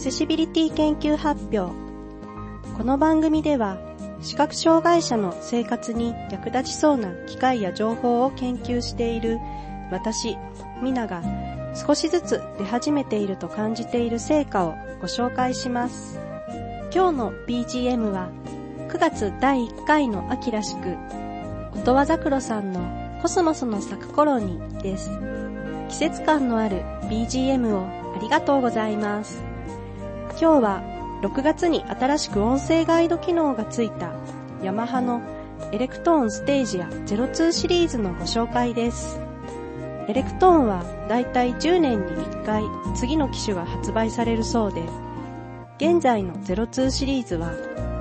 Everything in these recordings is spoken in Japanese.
セシビリティ研究発表この番組では視覚障害者の生活に役立ちそうな機械や情報を研究している私、ミナが少しずつ出始めていると感じている成果をご紹介します。今日の BGM は9月第1回の秋らしく、音羽桜さんのコスモスの咲く頃にです。季節感のある BGM をありがとうございます。今日は6月に新しく音声ガイド機能がついたヤマハのエレクトーンステージや02シリーズのご紹介です。エレクトーンはだいたい10年に1回次の機種が発売されるそうで、現在の02シリーズは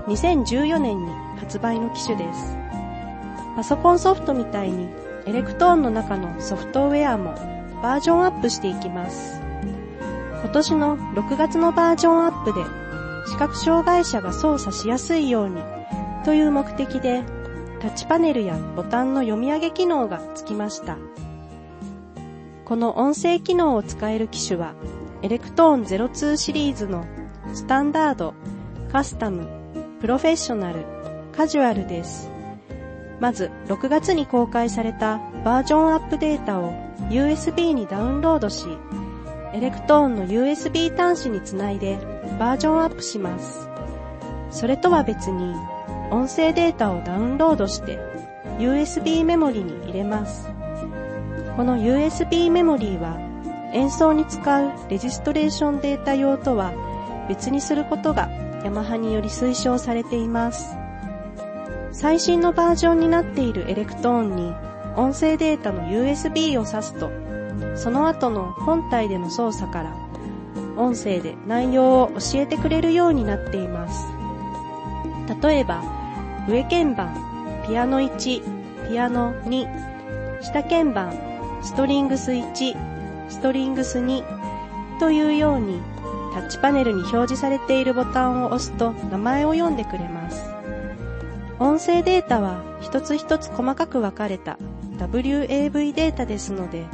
2014年に発売の機種です。パソコンソフトみたいにエレクトーンの中のソフトウェアもバージョンアップしていきます。今年の6月のバージョンアップで視覚障害者が操作しやすいようにという目的でタッチパネルやボタンの読み上げ機能がつきました。この音声機能を使える機種はエレクトーン02シリーズのスタンダード、カスタム、プロフェッショナル、カジュアルです。まず6月に公開されたバージョンアップデータを USB にダウンロードし、エレクトーンの USB 端子につないでバージョンアップします。それとは別に音声データをダウンロードして USB メモリに入れます。この USB メモリーは演奏に使うレジストレーションデータ用とは別にすることがヤマハにより推奨されています。最新のバージョンになっているエレクトーンに音声データの USB を挿すとその後の本体での操作から音声で内容を教えてくれるようになっています。例えば、上鍵盤、ピアノ1、ピアノ2、下鍵盤、ストリングス1、ストリングス2というようにタッチパネルに表示されているボタンを押すと名前を読んでくれます。音声データは一つ一つ細かく分かれた WAV データですので、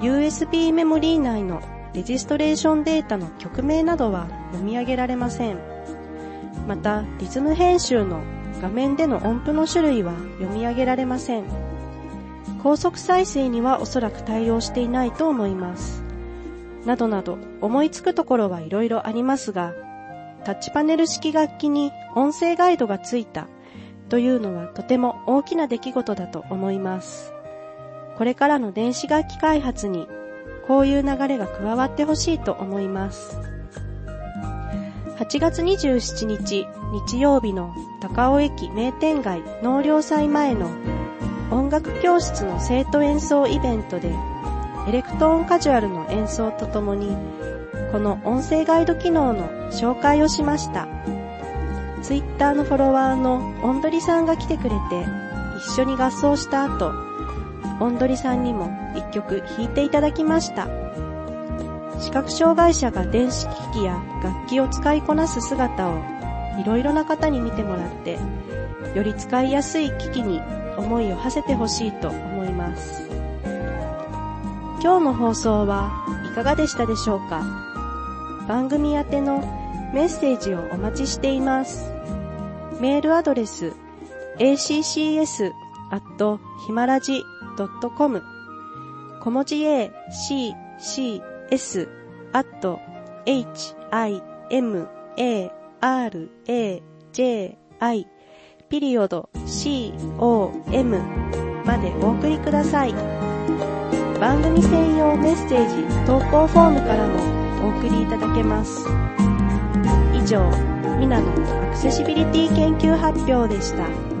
USB メモリー内のレジストレーションデータの曲名などは読み上げられません。また、リズム編集の画面での音符の種類は読み上げられません。高速再生にはおそらく対応していないと思います。などなど思いつくところはいろいろありますが、タッチパネル式楽器に音声ガイドがついたというのはとても大きな出来事だと思います。これからの電子楽器開発にこういう流れが加わってほしいと思います。8月27日日曜日の高尾駅名店街納涼祭前の音楽教室の生徒演奏イベントでエレクトーンカジュアルの演奏とともにこの音声ガイド機能の紹介をしました。ツイッターのフォロワーのオンドリさんが来てくれて一緒に合奏した後、オンドリさんにも一曲弾いていただきました。視覚障害者が電子機器や楽器を使いこなす姿をいろいろな方に見てもらって、より使いやすい機器に思いを馳せてほしいと思います。今日の放送はいかがでしたでしょうか？番組宛てのメッセージをお待ちしています。メールアドレス A. C. C. S. acast.com 小文字 a, c, c, s, at, h, i, m, a, r, a, j, i, ピリオド c, o, m までお送りください。番組専用メッセージ投稿フォームからもお送りいただけます。以上、ミナのアクセシビリティ研究発表でした。